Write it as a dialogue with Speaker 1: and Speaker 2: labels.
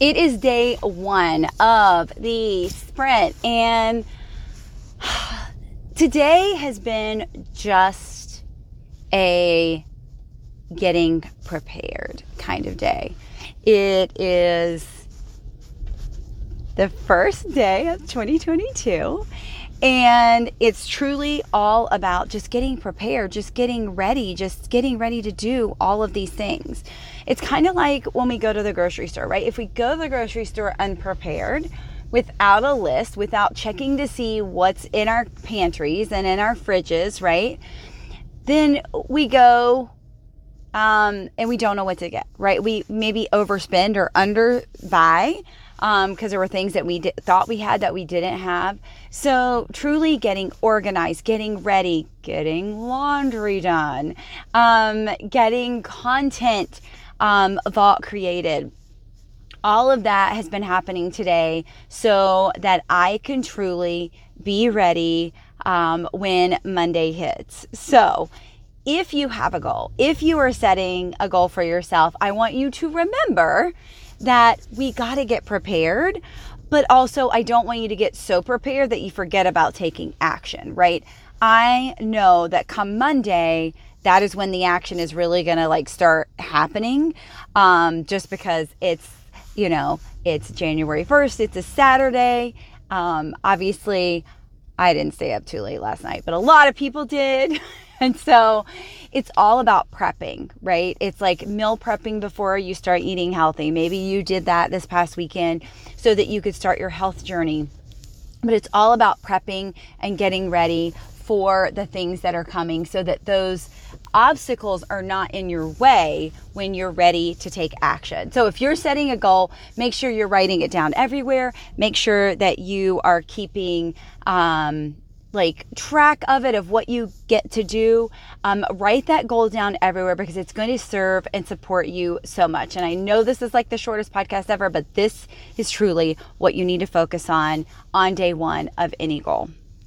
Speaker 1: It is day one of the sprint, and today has been just a getting prepared kind of day. It is the first day of 2022. And it's truly all about just getting prepared, just getting ready, just getting ready to do all of these things. It's kind of like when we go to the grocery store, right? If we go to the grocery store unprepared, without a list, without checking to see what's in our pantries and in our fridges, right? Then we go um, and we don't know what to get, right? We maybe overspend or underbuy because um, there were things that we thought we had that we didn't have. So, truly getting organized, getting ready, getting laundry done, um, getting content um, vault created. All of that has been happening today so that I can truly be ready um, when Monday hits. So, if you have a goal, if you are setting a goal for yourself, I want you to remember that we got to get prepared, but also I don't want you to get so prepared that you forget about taking action, right? I know that come Monday, that is when the action is really going to like start happening um, just because it's, you know, it's January 1st, it's a Saturday. Um, obviously, I didn't stay up too late last night, but a lot of people did. And so it's all about prepping, right? It's like meal prepping before you start eating healthy. Maybe you did that this past weekend so that you could start your health journey. But it's all about prepping and getting ready for the things that are coming so that those obstacles are not in your way when you're ready to take action. So if you're setting a goal, make sure you're writing it down everywhere. Make sure that you are keeping um, like track of it of what you get to do um, write that goal down everywhere because it's going to serve and support you so much. And i know this is like the shortest podcast ever but this is truly what you need to focus on on day one of any goal